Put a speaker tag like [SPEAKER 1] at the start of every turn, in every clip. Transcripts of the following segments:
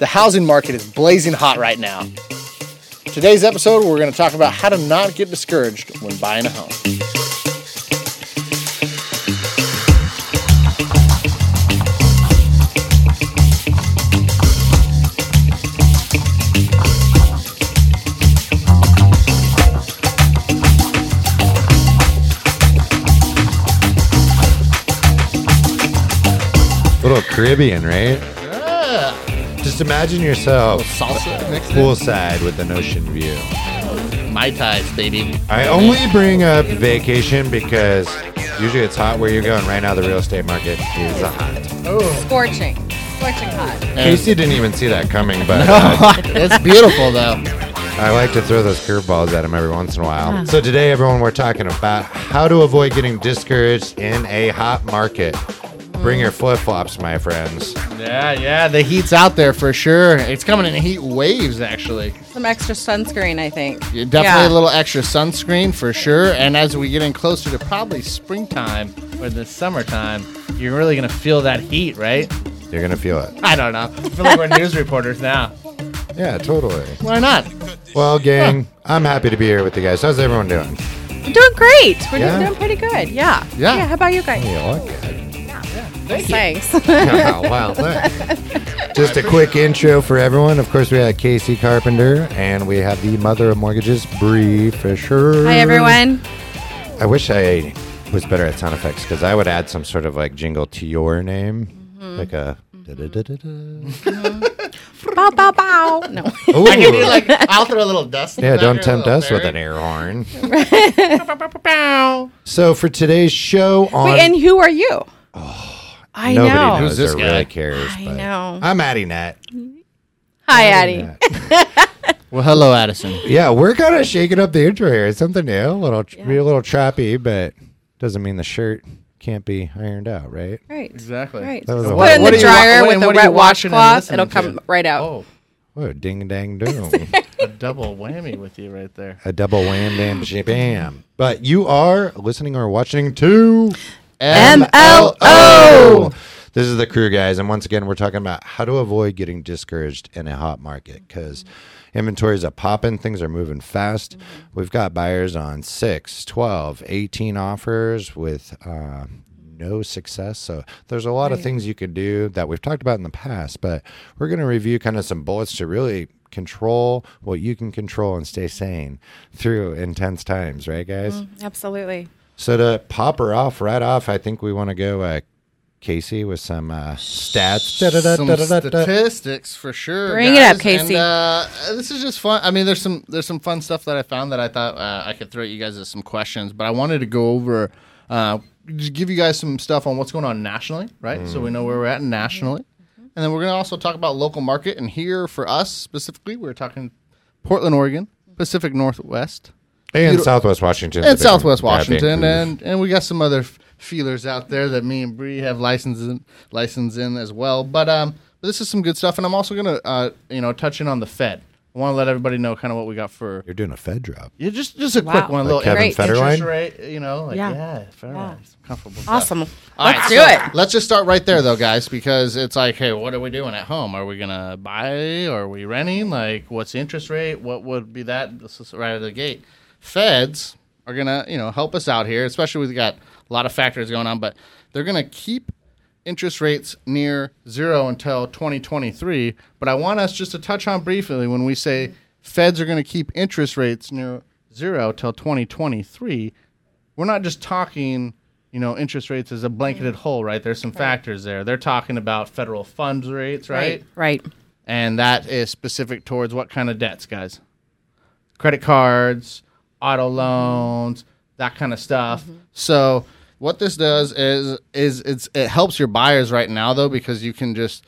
[SPEAKER 1] The housing market is blazing hot right now. Today's episode, we're going to talk about how to not get discouraged when buying a home.
[SPEAKER 2] little Caribbean, right? Just imagine yourself
[SPEAKER 1] Salsa next to
[SPEAKER 2] poolside with an ocean view.
[SPEAKER 1] it. My ties, baby.
[SPEAKER 2] I only bring up vacation because usually it's hot where you're going. Right now, the real estate market is hot.
[SPEAKER 3] Oh, Scorching. Scorching hot.
[SPEAKER 2] Casey didn't even see that coming, but uh,
[SPEAKER 1] it's beautiful though.
[SPEAKER 2] I like to throw those curveballs at him every once in a while. So today, everyone, we're talking about how to avoid getting discouraged in a hot market. Bring your flip flops, my friends.
[SPEAKER 1] Yeah, yeah, the heat's out there for sure. It's coming in heat waves, actually.
[SPEAKER 3] Some extra sunscreen, I think.
[SPEAKER 1] Yeah, definitely
[SPEAKER 3] Yeah.
[SPEAKER 1] a little extra sunscreen for sure. And as we get in closer to probably springtime or the summertime, you're really gonna feel that heat, right?
[SPEAKER 2] You're gonna feel it.
[SPEAKER 1] I don't know. I feel like we're news reporters now.
[SPEAKER 2] Yeah, totally.
[SPEAKER 1] Why not?
[SPEAKER 2] Well, gang, I'm happy to be here with you guys. How's everyone doing?
[SPEAKER 3] We're doing great. We're
[SPEAKER 2] Yeah?
[SPEAKER 3] doing pretty good. Yeah.
[SPEAKER 1] Yeah.
[SPEAKER 3] How about you guys?
[SPEAKER 2] You look good.
[SPEAKER 3] Thanks.
[SPEAKER 2] Oh, wow, thanks. Just a quick intro for everyone. Of course, we have Casey Carpenter, and we have the mother of mortgages, Bree Fisher.
[SPEAKER 3] Hi, everyone.
[SPEAKER 2] I wish I was better at sound effects because I would add some sort of like jingle to your name,
[SPEAKER 3] Mm-hmm.
[SPEAKER 2] like a. da-da-da-da-da.
[SPEAKER 3] Bow, bow, bow. No.
[SPEAKER 2] Ooh.
[SPEAKER 1] I can do like I'll throw a little dust. in
[SPEAKER 2] yeah,
[SPEAKER 1] the
[SPEAKER 2] don't
[SPEAKER 1] back, a
[SPEAKER 2] tempt
[SPEAKER 1] little
[SPEAKER 2] us with an
[SPEAKER 1] fairy.
[SPEAKER 2] air horn.
[SPEAKER 1] Bow.
[SPEAKER 2] So for today's show on
[SPEAKER 3] Wait, and who are you? I
[SPEAKER 2] nobody
[SPEAKER 3] know.
[SPEAKER 2] knows
[SPEAKER 1] Who's this
[SPEAKER 2] or
[SPEAKER 1] guy?
[SPEAKER 2] really cares.
[SPEAKER 3] I
[SPEAKER 2] but
[SPEAKER 3] know.
[SPEAKER 2] I'm Addie Nat.
[SPEAKER 3] Hi, Addie.
[SPEAKER 1] Well, hello, Addison.
[SPEAKER 2] Yeah, we're kind of shaking up the intro here. It's something new, a little, be a little trappy, but doesn't mean the shirt can't be ironed out, right?
[SPEAKER 3] Right.
[SPEAKER 1] Exactly.
[SPEAKER 3] Right.
[SPEAKER 2] That was
[SPEAKER 3] Put it in
[SPEAKER 1] What
[SPEAKER 3] the
[SPEAKER 1] are you wa-
[SPEAKER 3] dryer
[SPEAKER 1] what-
[SPEAKER 3] with the
[SPEAKER 1] what are you
[SPEAKER 3] wet
[SPEAKER 1] watching and
[SPEAKER 3] washcloth.
[SPEAKER 1] listening
[SPEAKER 3] It'll
[SPEAKER 1] to?
[SPEAKER 3] come right out.
[SPEAKER 1] Oh,
[SPEAKER 2] Whoa, ding dang doom.
[SPEAKER 1] a double whammy with you right there.
[SPEAKER 2] a double wham bam bam. But you are listening or watching to
[SPEAKER 3] MLO.
[SPEAKER 2] This is the crew, guys. And once again, we're talking about how to avoid getting discouraged in a hot market because inventories are popping, things are moving fast. We've got buyers on 6, 12, 18 offers with uh, no success. So there's a lot of things you can do that we've talked about in the past, but we're going to review kind of some bullets to really control what you can control and stay sane through intense times, right, guys?
[SPEAKER 3] Absolutely.
[SPEAKER 2] So to pop her off right off, I think we want to go uh, Casey with some uh, stats.
[SPEAKER 1] Some statistics for sure.
[SPEAKER 3] Bring it up, Casey.
[SPEAKER 1] And, uh, this is just fun. I mean, there's some there's some fun stuff that I found that I thought uh, I could throw at you guys as some questions, but I wanted to go over, uh, just give you guys some stuff on what's going on nationally, right? So we know where we're at nationally, and then we're gonna also talk about local market. And here for us specifically, we're talking Portland, Oregon, Pacific Northwest,
[SPEAKER 2] And
[SPEAKER 1] You-
[SPEAKER 2] Southwest Washington.
[SPEAKER 1] and Southwest Washington, and and we got some other f- feelers out there that me and Bree have licenses in, license in as well. But um, but this is some good stuff, and I'm also gonna uh, you know touch in on the Fed. I want to let everybody know kind of what we got for
[SPEAKER 2] You're doing a Fed drop.
[SPEAKER 1] yeah, just just a
[SPEAKER 3] Wow.
[SPEAKER 1] quick one, a
[SPEAKER 2] Like
[SPEAKER 1] little
[SPEAKER 2] Kevin
[SPEAKER 3] Great.
[SPEAKER 2] Federline?
[SPEAKER 1] interest rate, you know, like yeah,
[SPEAKER 3] Yeah.
[SPEAKER 1] Federline,
[SPEAKER 3] Yeah.
[SPEAKER 1] comfortable.
[SPEAKER 3] Awesome.
[SPEAKER 1] All
[SPEAKER 3] Let's
[SPEAKER 1] right,
[SPEAKER 3] do
[SPEAKER 1] so
[SPEAKER 3] it.
[SPEAKER 1] Let's just start right there, though, guys, because it's like, hey, what are we doing at home? Are we gonna buy? Are we renting? Like, what's the interest rate? What would be that? This is right out of the gate. Feds are gonna, you know, help us out here, especially we've got a lot of factors going on, but they're gonna keep interest rates near zero until 2023. But I want us just to touch on briefly when we say Feds are going to keep interest rates near zero till 2023. We're not just talking, you know, interest rates as a blanketed whole, right? There's some factors there. They're talking about federal funds rates, right?
[SPEAKER 3] Right.
[SPEAKER 1] And that is specific towards what kind of debts, guys? Credit cards, auto mm-hmm. loans, that kind of stuff. Mm-hmm. So what this does is is it's it helps your buyers right now though because you can just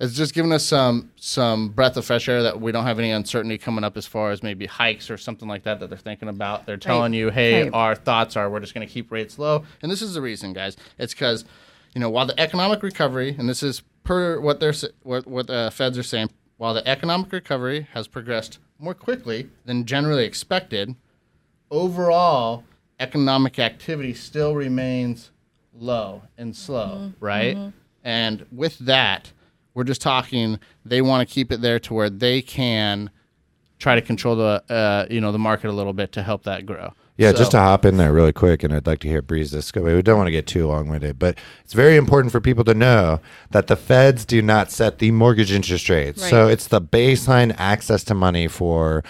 [SPEAKER 1] it's just giving us some some breath of fresh air that we don't have any uncertainty coming up as far as maybe hikes or something like that that they're thinking about. They're telling you, hey,
[SPEAKER 3] Right.
[SPEAKER 1] our thoughts are we're just going to keep rates low, and this is the reason, guys. It's because you know while the economic recovery, and this is per what they're what what the Feds are saying, while the economic recovery has progressed more quickly than generally expected, overall economic activity still remains low and slow, right? And with that, We're just talking they want to keep it there to where they can try to control the uh, you know the market a little bit to help that grow.
[SPEAKER 2] Yeah,
[SPEAKER 1] So-
[SPEAKER 2] just to hop in there really quick, and I'd like to hear Breeze this. We don't want to get too long winded, but it's very important for people to know that the feds do not set the mortgage interest rates. So it's the baseline access to money for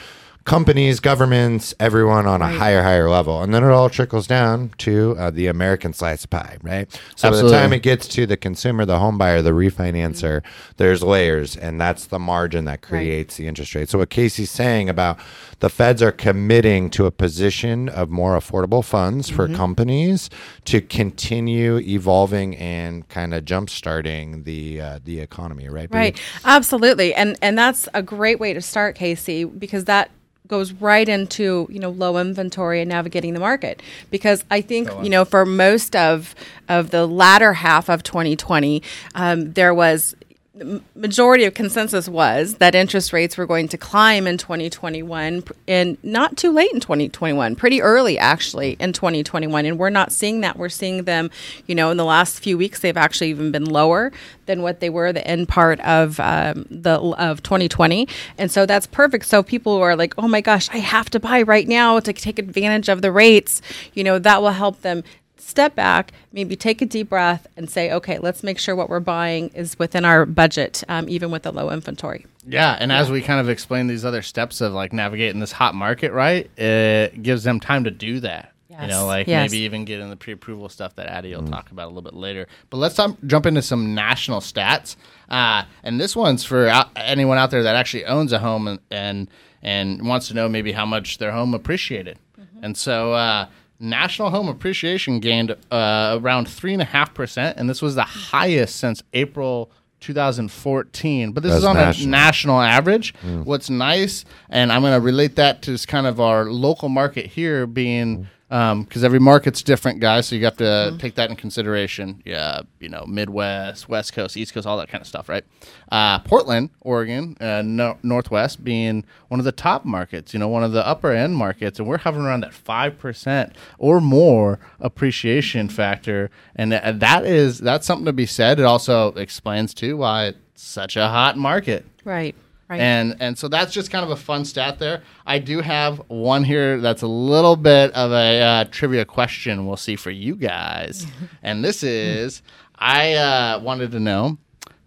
[SPEAKER 2] companies, governments, everyone on a higher, higher level. And then it all trickles down to uh, the American slice of pie, right? So by the time it gets to the consumer, the home buyer, the refinancer, there's layers, and that's the margin that creates the interest rate. So what Casey's saying about the feds are committing to a position of more affordable funds for companies to continue evolving and kind of jump starting the uh, the economy, right?
[SPEAKER 3] Right. Absolutely. And and that's a great way to start, Casey, because that goes right into, you know, low inventory and navigating the market. Because I think, you know, for most of of the latter half of 2020, um, there was m- majority of consensus was that interest rates were going to climb in 2021 and not too late in 2021 pretty early actually in 2021 and we're not seeing that. We're seeing them you know in the last few weeks they've actually even been lower than what they were the end part of um, the of 2020 and so that's perfect. So people who are like oh my gosh i have to buy right now to take advantage of the rates. You know that will help them step back, maybe take a deep breath, and say, okay, let's make sure what we're buying is within our budget, um, even with the low inventory.
[SPEAKER 1] Yeah, and as we kind of explain these other steps of like navigating this hot market, right? It gives them time to do that.
[SPEAKER 3] Yes.
[SPEAKER 1] You know, like
[SPEAKER 3] Yes.
[SPEAKER 1] maybe even get in the pre-approval stuff that Addie will talk about a little bit later. But let's um, jump into some national stats. Uh, and this one's for out, anyone out there that actually owns a home and, and and wants to know maybe how much their home appreciated. And so uh, national home appreciation gained uh, around three and a half percent, and this was the highest since April 2014. But this
[SPEAKER 2] That's
[SPEAKER 1] is on
[SPEAKER 2] national.
[SPEAKER 1] a national average. What's nice, and I'm going to relate that to kind of our local market here being. Because every market's different, guys, so you have to take that in consideration. Yeah, you know, Midwest, West Coast, East Coast, all that kind of stuff, right? Uh, Portland, Oregon, uh, no, Northwest being one of the top markets, you know, one of the upper end markets, and we're hovering around that five percent or more appreciation factor, and th- that is that's something to be said. It also explains too why it's such a hot market.
[SPEAKER 3] Right. Right.
[SPEAKER 1] And and so that's just kind of a fun stat there. I do have one here that's a little bit of a uh, trivia question. We'll see for you guys. and this is I uh, wanted to know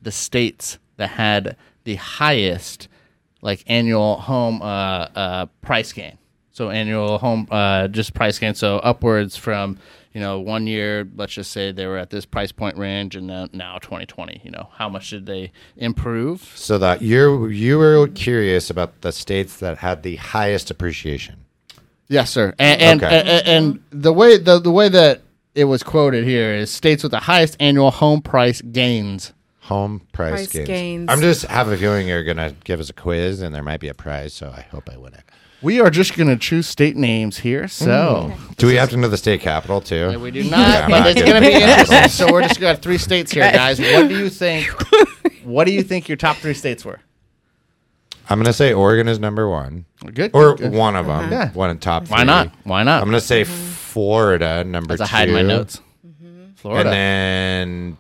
[SPEAKER 1] the states that had the highest like annual home uh, uh, price gain. So annual home uh, just price gain. So upwards from you know one year, let's just say they were at this price point range, and then now 2020. You know how much did they improve?
[SPEAKER 2] So that you you were curious about the states that had the highest appreciation.
[SPEAKER 1] Yes, sir. And and,
[SPEAKER 2] Okay.
[SPEAKER 1] and, and the way the, the way that it was quoted here is states with the highest annual home price gains.
[SPEAKER 2] Home price,
[SPEAKER 3] Price
[SPEAKER 2] gains.
[SPEAKER 3] gains.
[SPEAKER 2] I'm just have a feeling you're gonna give us a quiz and there might be a prize, so I hope I win it.
[SPEAKER 1] We are just going to choose state names here. So mm.
[SPEAKER 2] Do we have to know the state capital too?
[SPEAKER 1] we do not,
[SPEAKER 2] I'm
[SPEAKER 1] but
[SPEAKER 2] not
[SPEAKER 1] it's
[SPEAKER 2] getting
[SPEAKER 1] going to be interesting. So we're just got three states here, guys. What do you think? What do you think your top three states were?
[SPEAKER 2] I'm gonna say Oregon is number one,
[SPEAKER 1] Good.
[SPEAKER 2] or
[SPEAKER 1] good.
[SPEAKER 2] one of them.
[SPEAKER 1] Yeah.
[SPEAKER 2] One in top.
[SPEAKER 1] Why
[SPEAKER 2] three.
[SPEAKER 1] not? Why not?
[SPEAKER 2] I'm gonna say mm-hmm. Florida number
[SPEAKER 1] As
[SPEAKER 2] two.
[SPEAKER 1] I hide my notes. Mm-hmm. Florida.
[SPEAKER 2] and then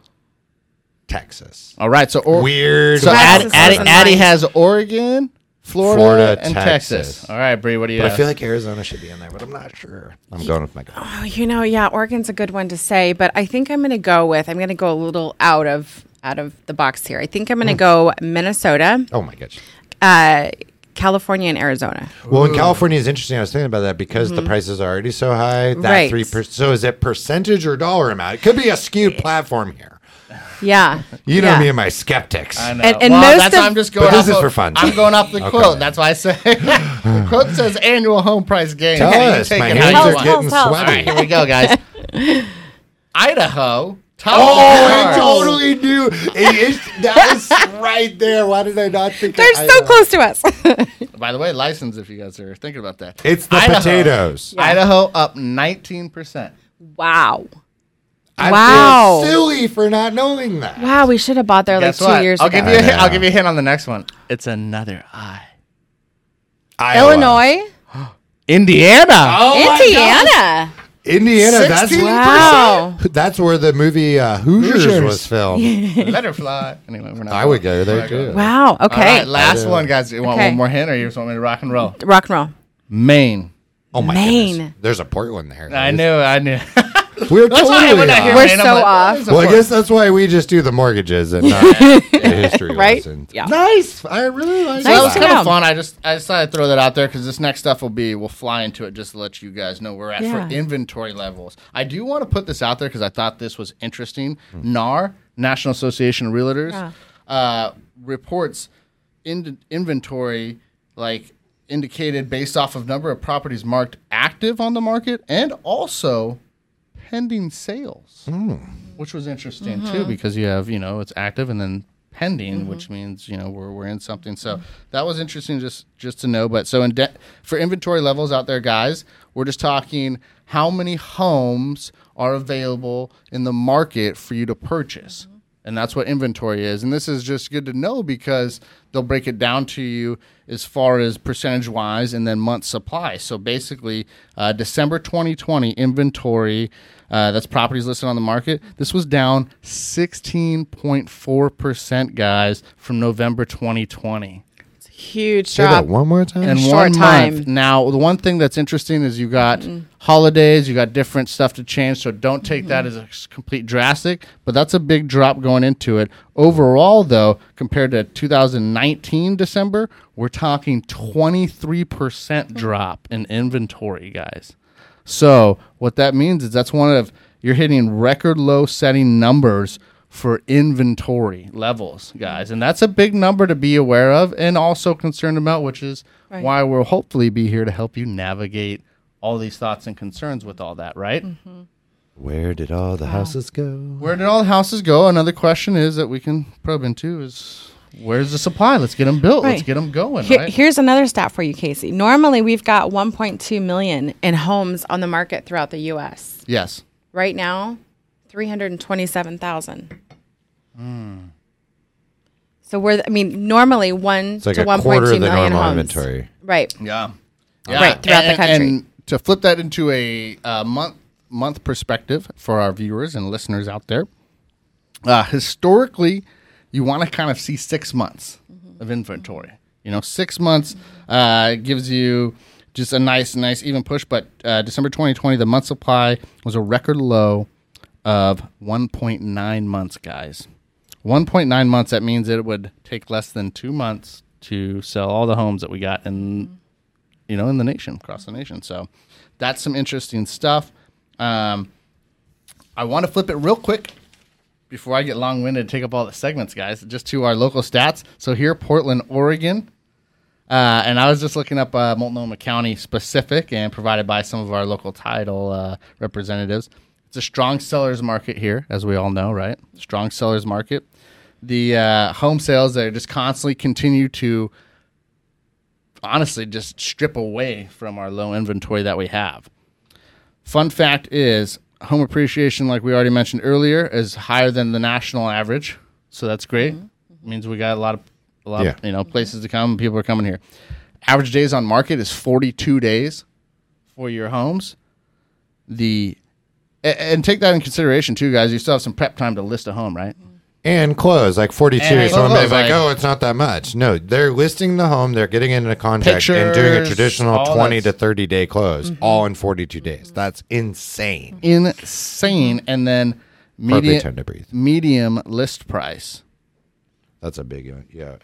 [SPEAKER 2] Texas.
[SPEAKER 1] All right. So or,
[SPEAKER 2] Weird.
[SPEAKER 1] So Addie,
[SPEAKER 3] Texas
[SPEAKER 1] Addie,
[SPEAKER 3] was
[SPEAKER 1] Addie
[SPEAKER 3] mine.
[SPEAKER 1] has Oregon, Florida,
[SPEAKER 2] Florida,
[SPEAKER 1] and
[SPEAKER 2] Texas.
[SPEAKER 1] Texas. All right, Bree. What do you?
[SPEAKER 2] but I feel like Arizona should be in there, but I'm not sure. I'm going with my gut.
[SPEAKER 3] Oh, you know, yeah, Oregon's a good one to say, but I think I'm going to go with. I'm going to go a little out of out of the box here. I think I'm going to go Minnesota,
[SPEAKER 2] Oh my gosh.
[SPEAKER 3] uh, California, and Arizona.
[SPEAKER 2] Well, in California is interesting. I was thinking about that because the prices are already so high. That
[SPEAKER 3] Mm-hmm. Right.
[SPEAKER 2] three percent. So is it percentage or dollar amount? It could be a skewed platform here.
[SPEAKER 3] Yeah,
[SPEAKER 2] You know
[SPEAKER 3] yeah.
[SPEAKER 2] me and my skeptics.
[SPEAKER 1] I know.
[SPEAKER 3] And- and
[SPEAKER 1] well,
[SPEAKER 3] most
[SPEAKER 1] that's
[SPEAKER 3] of-
[SPEAKER 1] why I'm just going.
[SPEAKER 2] But this is
[SPEAKER 1] of-
[SPEAKER 2] for fun.
[SPEAKER 1] I'm going off the
[SPEAKER 2] Okay.
[SPEAKER 1] quote. That's why I say the quote says annual home price gain.
[SPEAKER 2] Tell
[SPEAKER 1] You
[SPEAKER 2] us.
[SPEAKER 1] take
[SPEAKER 2] My
[SPEAKER 1] it
[SPEAKER 2] hands
[SPEAKER 1] how
[SPEAKER 2] are getting
[SPEAKER 3] Tell us, tell.
[SPEAKER 1] All right,
[SPEAKER 2] sweaty.
[SPEAKER 1] here we go, guys. Idaho. Top
[SPEAKER 2] Oh, I totally do. It is, that is right there. Why did I not think?
[SPEAKER 3] They're
[SPEAKER 2] of
[SPEAKER 3] so
[SPEAKER 2] Idaho?
[SPEAKER 3] close to us.
[SPEAKER 1] By the way, license if you guys are thinking about that.
[SPEAKER 2] It's the
[SPEAKER 1] Idaho.
[SPEAKER 2] potatoes.
[SPEAKER 1] Idaho up 19 percent.
[SPEAKER 3] wow,
[SPEAKER 2] I
[SPEAKER 3] Wow.
[SPEAKER 2] feel silly for not knowing that.
[SPEAKER 3] wow, we should have bought there like two
[SPEAKER 1] what?
[SPEAKER 3] years
[SPEAKER 1] I'll
[SPEAKER 3] ago.
[SPEAKER 1] give you. A
[SPEAKER 2] I
[SPEAKER 1] hint, I'll give you a hint on the next one. It's another I.
[SPEAKER 2] Iowa.
[SPEAKER 3] Illinois,
[SPEAKER 1] Indiana.
[SPEAKER 2] Oh.
[SPEAKER 3] Indiana.
[SPEAKER 2] Indiana. That's
[SPEAKER 1] 16%?
[SPEAKER 3] Wow.
[SPEAKER 2] that's where the movie uh, Hoosiers,
[SPEAKER 1] Hoosiers.
[SPEAKER 2] was filmed.
[SPEAKER 1] Let her fly. Anyway, we're not.
[SPEAKER 2] I would go there too.
[SPEAKER 3] Wow.
[SPEAKER 1] All
[SPEAKER 3] Okay.
[SPEAKER 1] right, last one, guys. You want
[SPEAKER 3] Okay.
[SPEAKER 1] one more hint, or you just want me to rock and roll?
[SPEAKER 3] Rock and roll.
[SPEAKER 1] Maine.
[SPEAKER 2] Oh my
[SPEAKER 3] Maine.
[SPEAKER 2] goodness. There's a Portland there.
[SPEAKER 1] I knew. I knew.
[SPEAKER 2] We're
[SPEAKER 1] That's why
[SPEAKER 2] totally
[SPEAKER 1] when I
[SPEAKER 2] off.
[SPEAKER 1] hear
[SPEAKER 3] We're
[SPEAKER 1] Maine,
[SPEAKER 3] so
[SPEAKER 1] like,
[SPEAKER 3] off.
[SPEAKER 1] "Oh, it's
[SPEAKER 2] Well, I
[SPEAKER 1] a
[SPEAKER 2] guess that's why we just do the mortgages and not the history
[SPEAKER 3] Right?
[SPEAKER 2] lessons.
[SPEAKER 3] Yeah.
[SPEAKER 2] Nice. I really like
[SPEAKER 1] So that
[SPEAKER 3] Nice
[SPEAKER 1] was kind of fun. I just I decided to throw that out there because this next stuff will be we'll fly into it just to let you guys know where we're at
[SPEAKER 3] Yeah.
[SPEAKER 1] for inventory levels. I do want to put this out there because I thought this was interesting.
[SPEAKER 2] Hmm.
[SPEAKER 1] NAR National Association of Realtors
[SPEAKER 3] Yeah.
[SPEAKER 1] uh, reports in- inventory like indicated based off of number of properties marked active on the market and also pending sales,
[SPEAKER 2] Hmm.
[SPEAKER 1] which was interesting
[SPEAKER 3] Mm-hmm.
[SPEAKER 1] too because you have you know it's active and then pending, which means you know we're we're in something. So that was interesting just just to know. But so in de- for inventory levels out there, guys, we're just talking how many homes are available in the market for you to purchase. And that's what inventory is. And this is just good to know because they'll break it down to you as far as percentage wise and then month supply. So basically, uh, December 2020 inventory uh, that's properties listed on the market, this was down 16.4%, guys, from November 2020
[SPEAKER 3] Huge
[SPEAKER 2] Say
[SPEAKER 3] drop.
[SPEAKER 2] that one more time.
[SPEAKER 1] in
[SPEAKER 3] Short
[SPEAKER 1] one
[SPEAKER 3] time.
[SPEAKER 1] month. Now, the one thing that's interesting is you got holidays, you got different stuff to change. So don't take that
[SPEAKER 3] Mm-hmm.
[SPEAKER 1] as a s- complete drastic, but that's a big drop going into it. Overall, though, compared to 2019 December, we're talking 23% drop in inventory, guys. So what that means is that's one of you're hitting record low setting numbers for inventory levels, guys, and that's a big number to be aware of and also concerned about, which is
[SPEAKER 3] Right.
[SPEAKER 1] why we'll hopefully be here to help you navigate all these thoughts and concerns with all that, right? Mm-hmm.
[SPEAKER 2] Where did all the houses go?
[SPEAKER 1] Where did all the houses go? Another question is that we can probe into is where's the supply? Let's get them built. Let's get them going,
[SPEAKER 3] Here-
[SPEAKER 1] right?
[SPEAKER 3] Here's another stat for you, Casey. Normally, we've got 1.2 million in homes on the market throughout the U.S.
[SPEAKER 1] yes.
[SPEAKER 3] Right now, 327,000. So we're, I mean, normally one
[SPEAKER 2] It's like
[SPEAKER 3] to
[SPEAKER 2] a
[SPEAKER 3] 1.2
[SPEAKER 2] quarter of the
[SPEAKER 3] million
[SPEAKER 2] normal
[SPEAKER 3] homes.
[SPEAKER 2] inventory.
[SPEAKER 3] Right.
[SPEAKER 1] Yeah.
[SPEAKER 3] Right, throughout the country.
[SPEAKER 1] And to flip that into a uh, month month perspective for our viewers and listeners out there, uh, historically, you want to kind of see six months
[SPEAKER 3] Mm-hmm.
[SPEAKER 1] of inventory. You know, six months uh, gives you just a nice, nice even push. But uh, December 2020, the month supply was a record low of 1.9 months, guys. 1.9 months. That means it would take less than two months to sell all the homes that we got in you know, in the nation, across the nation. So that's some interesting stuff. Um, I want to flip it real quick before I get long winded and take up all the segments, guys, just to our local stats. So here, Portland, Oregon. Uh, and I was just looking up uh, Multnomah County specific and provided by some of our local title uh, representatives. It's a strong sellers market here, as we all know, right? Strong sellers market. The uh, home sales that just constantly continue to honestly just strip away from our low inventory that we have. Fun fact is home appreciation, like we already mentioned earlier, is higher than the national average. So that's great. Means we got a lot of a lot
[SPEAKER 2] Yeah.
[SPEAKER 1] of you know places to come. People are coming here. Average days on market is 42 days for your homes. The a- and take that in consideration too, guys. You still have some prep time to list a home, right?
[SPEAKER 2] And close, like 42.
[SPEAKER 1] And
[SPEAKER 2] Someone may be like,
[SPEAKER 1] like-
[SPEAKER 2] oh, it's not that much. No, they're listing the home, they're getting into a contract and doing a
[SPEAKER 1] Pictures,
[SPEAKER 2] traditional
[SPEAKER 1] all
[SPEAKER 2] 20
[SPEAKER 1] that.
[SPEAKER 2] to 30 day close, all in 42 days. That's insane.
[SPEAKER 1] Insane. And then
[SPEAKER 2] Perfect
[SPEAKER 1] medium
[SPEAKER 2] time to breathe.
[SPEAKER 1] medium list price
[SPEAKER 2] That's a big, uh, yeah.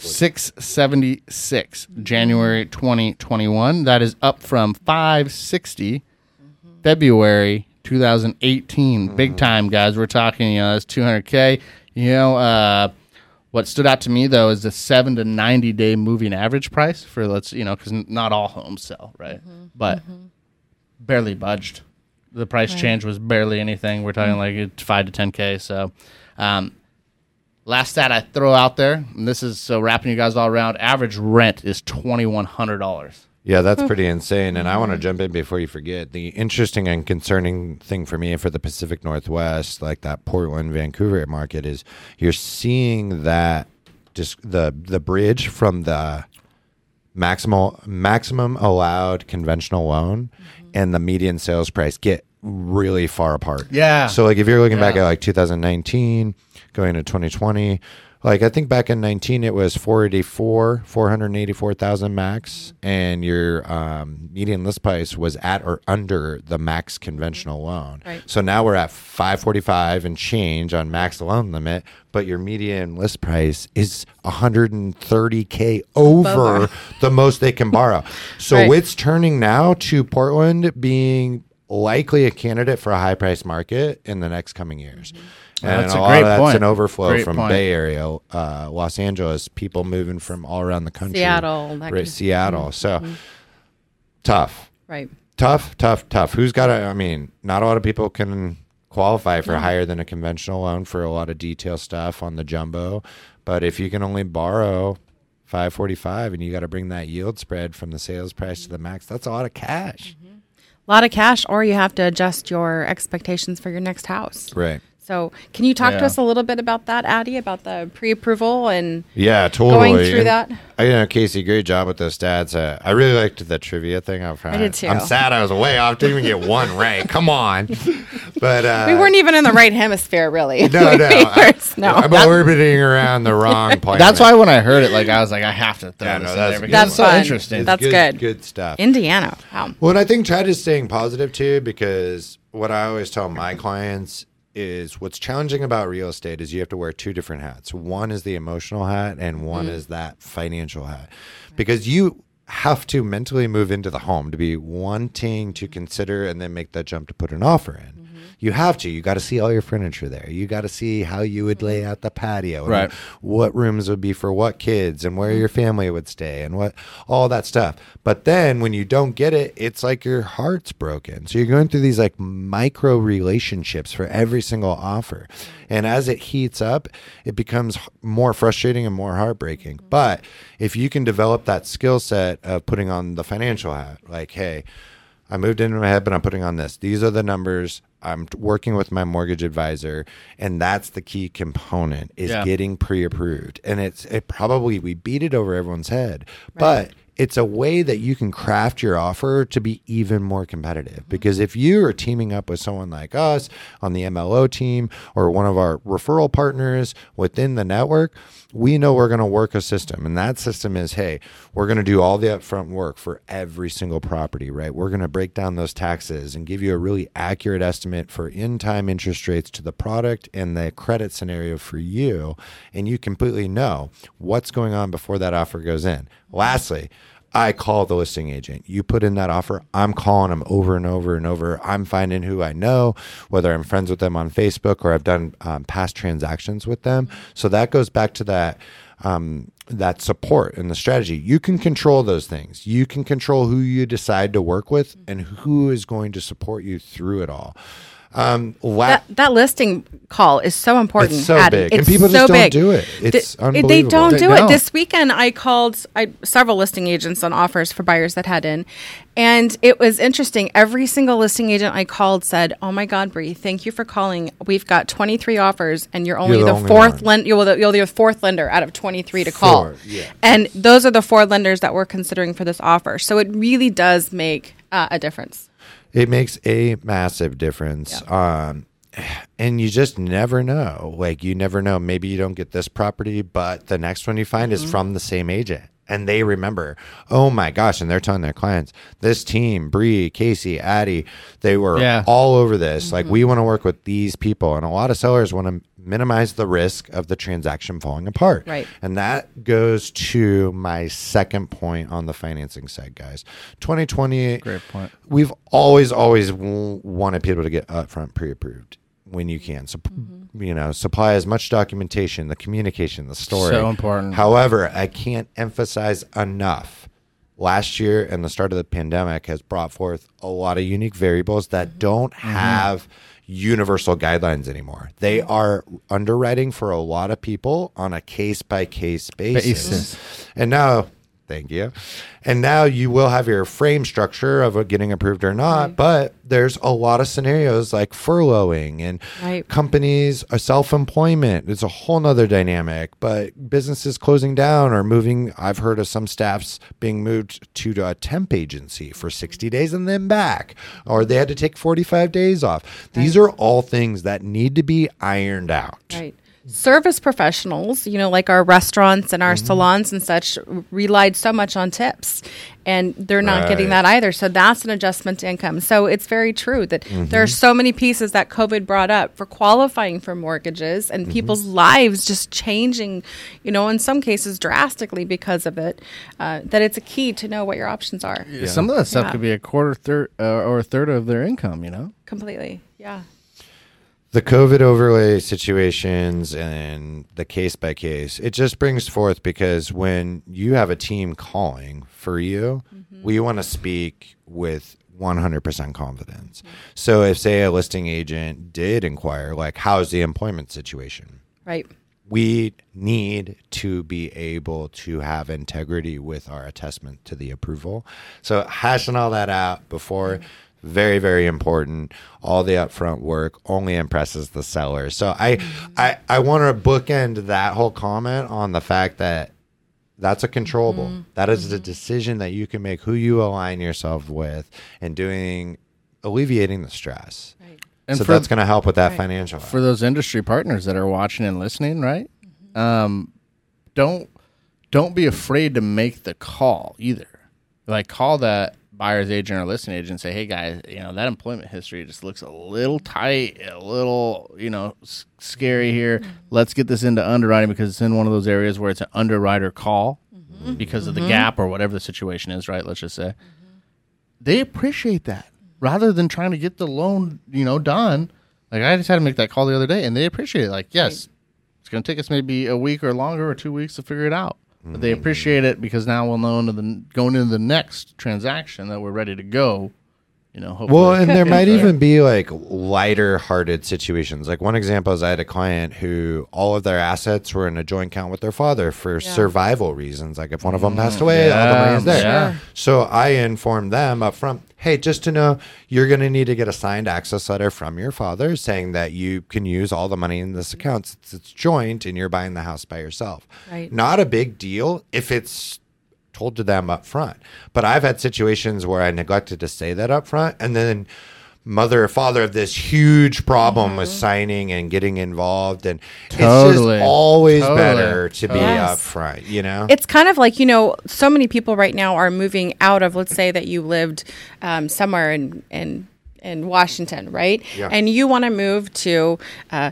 [SPEAKER 1] 676 January 2021. That is up from 560 February 2018. Big time, guys. We're talking, you know, that's 200K. You know, uh, what stood out to me, though, is the 7 to 90 day moving average price for, let's, you know, because not all homes sell, right? But barely budged. The price change was barely anything. We're talking like it's 5 to 10K. So, um, Last stat I throw out there, and this is so wrapping you guys all around. Average rent is twenty one hundred dollars.
[SPEAKER 2] Yeah, that's pretty insane. And I want to mm-hmm. jump in before you forget. The interesting and concerning thing for me for the Pacific Northwest, like that Portland, Vancouver market, is you're seeing that just the the bridge from the maximum maximum allowed conventional loan mm-hmm. and the median sales price get really far apart.
[SPEAKER 1] Yeah.
[SPEAKER 2] So like if you're looking back at like 2019 going to 2020 like I think back in 19 it was 484 484,000 max and your um, median list price was at or under the max conventional loan.
[SPEAKER 3] Right.
[SPEAKER 2] So now we're at 545 and change on max loan limit, but your median list price is 130k over
[SPEAKER 3] Over.
[SPEAKER 2] the most they can borrow. So
[SPEAKER 3] Right.
[SPEAKER 2] it's turning now to Portland being likely a candidate for a high price market in the next coming years. And
[SPEAKER 1] That's
[SPEAKER 2] a,
[SPEAKER 1] a
[SPEAKER 2] lot
[SPEAKER 1] great
[SPEAKER 2] of that's
[SPEAKER 1] point.
[SPEAKER 2] an overflow
[SPEAKER 1] Great
[SPEAKER 2] from
[SPEAKER 1] point.
[SPEAKER 2] Bay Area, uh, Los Angeles, people moving from all around the country.
[SPEAKER 3] Seattle, that
[SPEAKER 2] right,
[SPEAKER 3] kind of-
[SPEAKER 2] Seattle. So tough
[SPEAKER 3] Right.
[SPEAKER 2] tough, tough, tough. Who's got a? I mean, not a lot of people can qualify for higher than a conventional loan for a lot of detail stuff on the jumbo. But if you can only borrow 545 and you got to bring that yield spread from the sales price to the max, that's a lot of cash.
[SPEAKER 3] A lot of cash, or you have to adjust your expectations for your next house.
[SPEAKER 2] Right.
[SPEAKER 3] So, can you talk to us a little bit about that, Addie, about the pre-approval and
[SPEAKER 2] Yeah, totally.
[SPEAKER 3] going through
[SPEAKER 2] And
[SPEAKER 3] that?
[SPEAKER 2] I you know Casey, great job with those stats. Uh, I really liked the trivia thing up front.
[SPEAKER 3] did too.
[SPEAKER 2] I'm sad I was way off. Didn't even get one right. Come on. But uh,
[SPEAKER 3] We weren't even in the right hemisphere, really.
[SPEAKER 2] No, no. I,
[SPEAKER 3] no.
[SPEAKER 2] I'm orbiting around the wrong planet.
[SPEAKER 1] That's why when I heard it, like I was like, I have to throw
[SPEAKER 2] Yeah,
[SPEAKER 1] this
[SPEAKER 2] no,
[SPEAKER 1] in
[SPEAKER 2] that's-
[SPEAKER 1] there
[SPEAKER 3] That's
[SPEAKER 1] so
[SPEAKER 3] fun.
[SPEAKER 1] interesting.
[SPEAKER 3] That's
[SPEAKER 2] good,
[SPEAKER 3] good.
[SPEAKER 2] Good stuff.
[SPEAKER 3] Indiana. Wow.
[SPEAKER 2] Well, and I think Chad is staying positive too, because what I always tell my clients is what's challenging about real estate is you have to wear two different hats. One is the emotional hat, and one mm. is that financial hat, because you have to mentally move into the home to be wanting to consider and then make that jump to put an offer in. You have to. You got to see all your furniture there. You got to see how you would lay mm-hmm. out the patio, and
[SPEAKER 1] Right.
[SPEAKER 2] what rooms would be for what kids, and where mm-hmm. your family would stay, and what all that stuff. But then when you don't get it, it's like your heart's broken. So you're going through these like micro relationships for every single offer, mm-hmm. and as it heats up, it becomes more frustrating and more heartbreaking. But if you can develop that skill set of putting on the financial hat, like, hey. I moved into my head, but I'm putting on this. These are the numbers. I'm working with my mortgage advisor, and that's the key component is
[SPEAKER 1] Yeah.
[SPEAKER 2] getting pre-approved. And it's it probably we beat it over everyone's head, but it's a way that you can craft your offer to be even more competitive. Mm-hmm. Because if you are teaming up with someone like us on the MLO team or one of our referral partners within the network, we know we're going to work a system. And that system is hey, we're going to do all the upfront work for every single property, right? We're going to break down those taxes and give you a really accurate estimate for in time interest rates to the product and the credit scenario for you. And you completely know what's going on before that offer goes in. Lastly, I call the listing agent. You put in that offer, I'm calling them over and over and over. I'm finding who I know, whether I'm friends with them on Facebook or I've done um, past transactions with them. So that goes back to that um, that support and the strategy. You can control those things. You can control who you decide to work with and who is going to support you through it all. Um, la-
[SPEAKER 3] That, that listing call is so important.
[SPEAKER 2] It's so big. And
[SPEAKER 3] It's
[SPEAKER 2] people just
[SPEAKER 3] so
[SPEAKER 2] don't
[SPEAKER 3] big.
[SPEAKER 2] do it. It's
[SPEAKER 3] They- They don't
[SPEAKER 1] They
[SPEAKER 3] do
[SPEAKER 1] don't.
[SPEAKER 3] it. This weekend, I called I, several listing agents on offers for buyers that had in, and it was interesting. Every single listing agent I called said, "Oh my God, Bree, thank you for calling. We've got 23 offers, and you're only
[SPEAKER 2] You're the
[SPEAKER 3] the,
[SPEAKER 2] only
[SPEAKER 3] fourth
[SPEAKER 2] one."
[SPEAKER 3] lend. You're the, you're the fourth lender out of 23 to call,
[SPEAKER 2] Four, yeah.
[SPEAKER 3] and those are the four lenders that we're considering for this offer. So it really does make uh, a difference.
[SPEAKER 2] It makes a massive difference. Um, and you just never know. Like you never know. Maybe you don't get this property, but the next one you find
[SPEAKER 3] Mm-hmm.
[SPEAKER 2] is from the same agent. And they remember, oh my gosh, and they're telling their clients, this team, Bree, Casey, Addie, they were
[SPEAKER 1] Yeah.
[SPEAKER 2] all over this.
[SPEAKER 3] Mm-hmm.
[SPEAKER 2] Like we want to work with these people. And a lot of sellers want to minimize the risk of the transaction falling apart.
[SPEAKER 3] Right.
[SPEAKER 2] And that goes to my second point on the financing side, guys. 2020
[SPEAKER 1] Great point.
[SPEAKER 2] we've always always w- wanted people to get upfront pre-approved when you can. So mm-hmm. you know supply as much documentation the communication the story.
[SPEAKER 1] So important.
[SPEAKER 2] however i can't emphasize enough. Last year and the start of the pandemic has brought forth a lot of unique variables that mm-hmm. don't mm-hmm. have universal guidelines anymore. They are underwriting for a lot of people on a case by case basis.
[SPEAKER 1] Basis.
[SPEAKER 2] and now Thank you. And now you will have your frame structure of it getting approved or not, but there's a lot of scenarios like furloughing and
[SPEAKER 3] Right.
[SPEAKER 2] companies are self-employment. It's a whole nother dynamic, but businesses closing down or moving. I've heard of some staffs being moved to a temp agency for 60 days and then back, or they had to take 45 days off. These are all things that need to be ironed out.
[SPEAKER 3] Right. Service professionals, you know, like our restaurants and our
[SPEAKER 2] Mm-hmm.
[SPEAKER 3] salons and such, relied so much on tips, and they're not getting that either. So that's an adjustment to income. So it's very true that
[SPEAKER 2] Mm-hmm.
[SPEAKER 3] there are so many pieces that COVID brought up for qualifying for mortgages
[SPEAKER 2] Mm-hmm.
[SPEAKER 3] and people's lives just changing, you know, in some cases drastically because of it. Uh, that it's a key to know what your options are.
[SPEAKER 1] Some of that stuff
[SPEAKER 3] Yeah.
[SPEAKER 1] could be a quarter, third, uh, or a third of their income. You know.
[SPEAKER 3] Completely. Yeah.
[SPEAKER 2] The COVID overlay situations and the case by case, it just brings forth because when you have a team calling for you, mm-hmm. we want to speak with 100% confidence. Mm-hmm. So if, say, a listing agent did inquire, like, how's the employment situation?
[SPEAKER 3] Right.
[SPEAKER 2] we need to be able to have integrity with our attestment to the approval. So hashing all that out before mm-hmm. Very very important all the upfront work only impresses the seller so i i i want to bookend that whole comment on the fact that that's a controllable mm-hmm. That is a mm-hmm. decision that you can make who you align yourself with and doing alleviating the stress
[SPEAKER 3] Right.
[SPEAKER 1] And
[SPEAKER 2] so
[SPEAKER 1] for-
[SPEAKER 2] that's going to help with that
[SPEAKER 3] Right.
[SPEAKER 2] financial
[SPEAKER 1] for those industry partners that are watching and listening, right? Mm-hmm. Um, don't don't be afraid to make the call either. Like call that buyer's agent or listing agent and say, "Hey guys, you know that employment history just looks a little tight, a little you know s- scary here. Mm-hmm. Let's get this into underwriting because it's in one of those areas where it's an underwriter call mm-hmm. because of the mm-hmm. gap or whatever the situation is. Right? Let's just say they appreciate that rather than trying to get the loan, you know, done. Like I just had to make that call the other day, and they appreciate it. Like, yes, it's going to take us maybe a week or longer or two weeks to figure it out, but they mm. appreciate it because now we'll know into the going into the next transaction that we're ready to go. You know, hopefully.
[SPEAKER 2] Well, and there might even be like lighter hearted situations. Like one example is I had a client who all of their assets were in a joint account with their father for survival reasons. Like if one of them passed mm, away, all the money is there.
[SPEAKER 1] Yeah.
[SPEAKER 2] So I informed them up front, hey, just to know, you're going to need to get a signed access letter from your father saying that you can use all the money in this account. since it's joint and you're buying the house by yourself.
[SPEAKER 3] Right.
[SPEAKER 2] Not a big deal if it's told to them up front. But I've had situations where I neglected to say that up front and then mother or father of this huge problem with signing and getting involved and it's just always
[SPEAKER 1] Totally.
[SPEAKER 2] better to be
[SPEAKER 3] Yes.
[SPEAKER 2] up front, you know?
[SPEAKER 3] it's kind of like you know so many people right now are moving out of let's say that you lived um, somewhere in in in washington right
[SPEAKER 2] Yeah.
[SPEAKER 3] and you want to move to uh,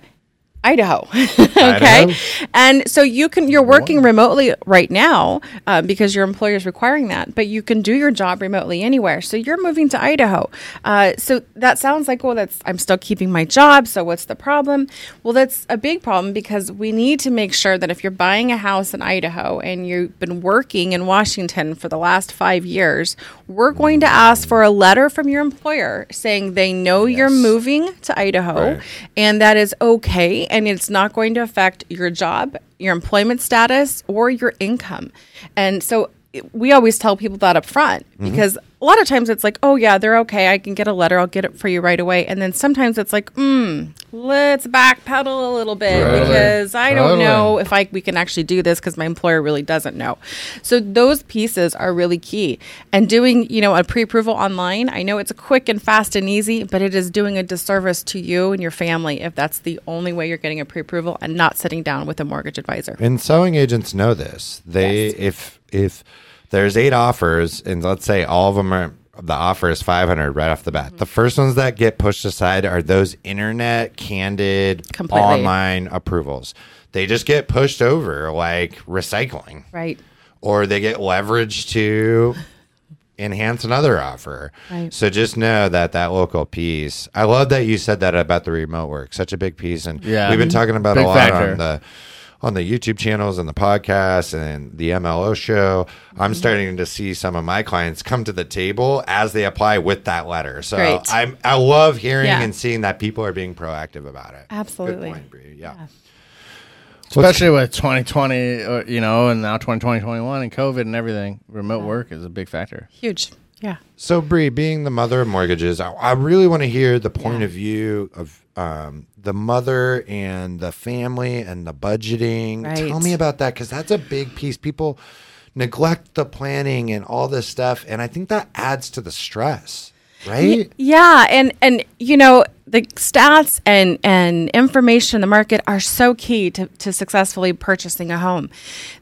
[SPEAKER 3] Idaho,
[SPEAKER 2] Idaho.
[SPEAKER 3] okay, and so you can you're working remotely right now uh, because your employer is requiring that, but you can do your job remotely anywhere. So you're moving to Idaho. Uh, so that sounds like well, that's I'm still keeping my job. So what's the problem? Well, that's a big problem because we need to make sure that if you're buying a house in Idaho and you've been working in Washington for the last five years, we're going to ask for a letter from your employer saying they know you're moving to Idaho
[SPEAKER 2] Right.
[SPEAKER 3] and that is okay and it's not going to affect your job your employment status or your income. And so we always tell people that up front
[SPEAKER 2] Mm-hmm.
[SPEAKER 3] because a lot of times it's like oh yeah they're okay i can get a letter i'll get it for you right away and then sometimes it's like mm, let's backpedal a little bit because i don't
[SPEAKER 1] Totally.
[SPEAKER 3] know if I we can actually do this because my employer really doesn't know. So those pieces are really key. And doing, you know, a pre-approval online, I know it's quick and fast and easy, but it is doing a disservice to you and your family if that's the only way you're getting a pre-approval and not sitting down with a mortgage advisor.
[SPEAKER 2] And selling agents know this. They
[SPEAKER 3] Yes.
[SPEAKER 2] if if there's eight offers and let's say all of them are the offer is 500 right off the bat.
[SPEAKER 3] Mm-hmm.
[SPEAKER 2] The first ones that get pushed aside are those internet candid
[SPEAKER 3] Completely.
[SPEAKER 2] online approvals. They just get pushed over like recycling
[SPEAKER 3] Right.
[SPEAKER 2] or they get leveraged to enhance another offer.
[SPEAKER 3] Right.
[SPEAKER 2] So just know that that local piece. I love that you said that about the remote work. Such a big piece, and
[SPEAKER 1] Yeah.
[SPEAKER 2] we've been talking about
[SPEAKER 1] Big
[SPEAKER 2] a lot
[SPEAKER 1] factor.
[SPEAKER 2] on the on the YouTube channels and the podcast and the MLO show. I'm
[SPEAKER 3] Mm-hmm.
[SPEAKER 2] starting to see some of my clients come to the table as they apply with that letter. So
[SPEAKER 3] Great.
[SPEAKER 2] I'm I love hearing
[SPEAKER 3] Yeah.
[SPEAKER 2] and seeing that people are being proactive about it.
[SPEAKER 3] Absolutely.
[SPEAKER 2] Good point, Bree. Yeah.
[SPEAKER 1] Especially with 2020, uh, you know, and now 2020, 21, and COVID and everything. Remote work is a big factor.
[SPEAKER 3] Huge. Yeah.
[SPEAKER 2] So, Bree, being the mother of mortgages, I, I really want to hear the point of view of um, the mother and the family and the budgeting.
[SPEAKER 3] Right.
[SPEAKER 2] Tell me about that because that's a big piece. People neglect the planning and all this stuff, and I think that adds to the stress, right?
[SPEAKER 3] Yeah, and and you know the stats and and information in the market are so key to, to successfully purchasing a home.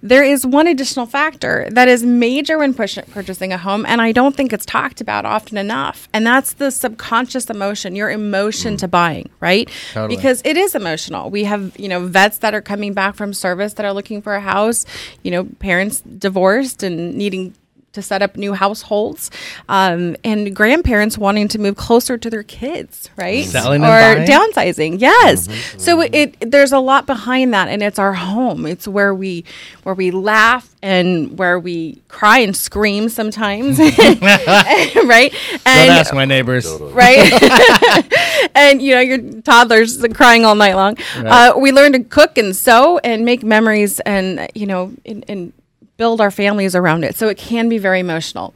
[SPEAKER 3] There is one additional factor that is major when push, purchasing a home, and I don't think it's talked about often enough, and that's the subconscious emotion, your emotion to buying, right?
[SPEAKER 1] Totally.
[SPEAKER 3] Because it is emotional. We have you know vets that are coming back from service that are looking for a house, you know parents divorced and needing to set up new households, um, and grandparents wanting to move closer to their kids, right?
[SPEAKER 1] Selling
[SPEAKER 3] or downsizing. Yes. So it, there's a lot behind that, and it's our home. It's where we where we laugh and where we cry and scream sometimes, right?
[SPEAKER 1] Don't
[SPEAKER 3] And
[SPEAKER 1] ask my neighbors.
[SPEAKER 3] right? and you know, your toddler's crying all night long. Uh, we learn to cook and sew and make memories, and you know, and, and build our families around it. So it can be very emotional.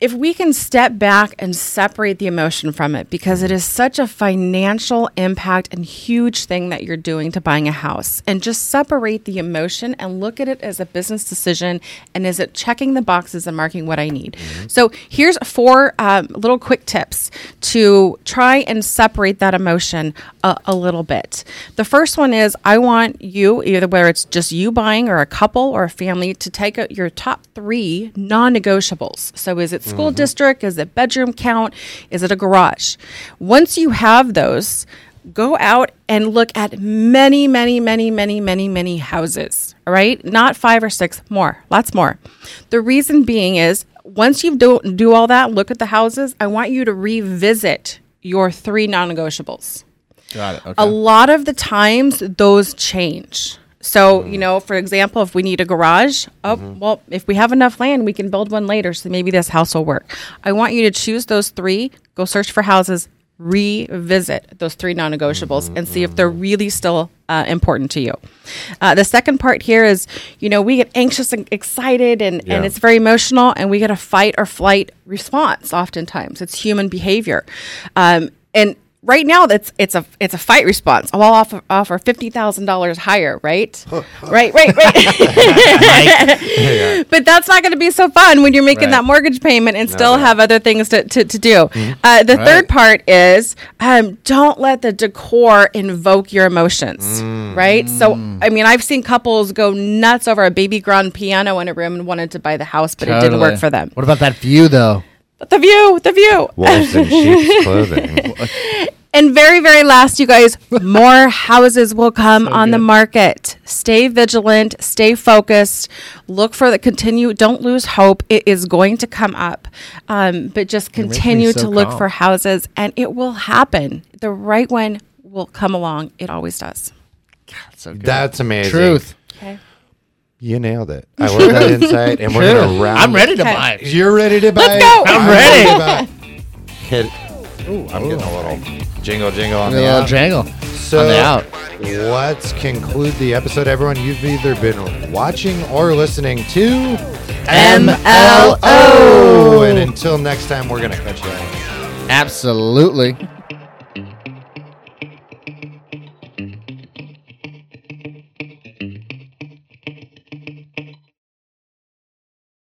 [SPEAKER 3] If we can step back and separate the emotion from it, because it is such a financial impact and huge thing that you're doing to buying a house, and just separate the emotion and look at it as a business decision and is it checking the boxes and marking what I need? So here's four um, little quick tips to try and separate that emotion a, a little bit. The first one is I want you, either whether it's just you buying or a couple or a family, to take out your top three non negotiables. So is it school district? Is it bedroom count? Is it a garage? Once you have those, go out and look at many, many, many, many, many, many houses. All right, not five or six, more, lots more. The reason being is once you do do all that, look at the houses. I want you to revisit your three non-negotiables.
[SPEAKER 1] Got it. Okay.
[SPEAKER 3] A lot of the times, those change. So, you know, for example, if we need a garage, oh, well, if we have enough land, we can build one later. So maybe this house will work. I want you to choose those three, go search for houses, revisit those three non negotiables, and see if they're really still uh, important to you. Uh, the second part here is, you know, we get anxious and excited, and,
[SPEAKER 2] Yeah.
[SPEAKER 3] and it's very emotional, and we get a fight or flight response oftentimes. It's human behavior. Um, and right now that's it's a it's a fight response. Oh, I'll offer offer fifty thousand dollars higher, right? right, right, right. But that's not going to be so fun when you're making
[SPEAKER 1] Right.
[SPEAKER 3] that mortgage payment and still
[SPEAKER 2] no.
[SPEAKER 3] have other things to, to, to do. Uh, the
[SPEAKER 1] Right.
[SPEAKER 3] third part is um, don't let the decor invoke your emotions, right? So, I mean, I've seen couples go nuts over a baby grand piano in a room and wanted to buy the house, but it didn't work for them.
[SPEAKER 1] What about that view, though?
[SPEAKER 3] But the view, the view.
[SPEAKER 2] Wolves in sheep's clothing.
[SPEAKER 3] And very, very last, you guys, more houses will come on the market. Stay vigilant, stay focused, look for the continue, don't lose hope. It is going to come up. Um, but just continue
[SPEAKER 1] so
[SPEAKER 3] to look
[SPEAKER 1] calm.
[SPEAKER 3] for houses and it will happen. The right one will come along. It always does.
[SPEAKER 1] That's so good.
[SPEAKER 2] That's amazing.
[SPEAKER 1] truth.
[SPEAKER 3] Okay.
[SPEAKER 2] You nailed it. I love that insight, and we're gonna round.
[SPEAKER 1] I'm ready to buy.
[SPEAKER 2] You're ready to buy.
[SPEAKER 3] Let's go.
[SPEAKER 1] I'm ready.
[SPEAKER 2] Hit. Ooh, I'm getting a little jingle jingle on the out.
[SPEAKER 1] jangle.
[SPEAKER 2] So
[SPEAKER 1] on the out.
[SPEAKER 2] let's conclude the episode. Everyone, you've either been watching or listening to
[SPEAKER 3] MLO.
[SPEAKER 2] And until next time, we're gonna catch you.
[SPEAKER 1] Absolutely.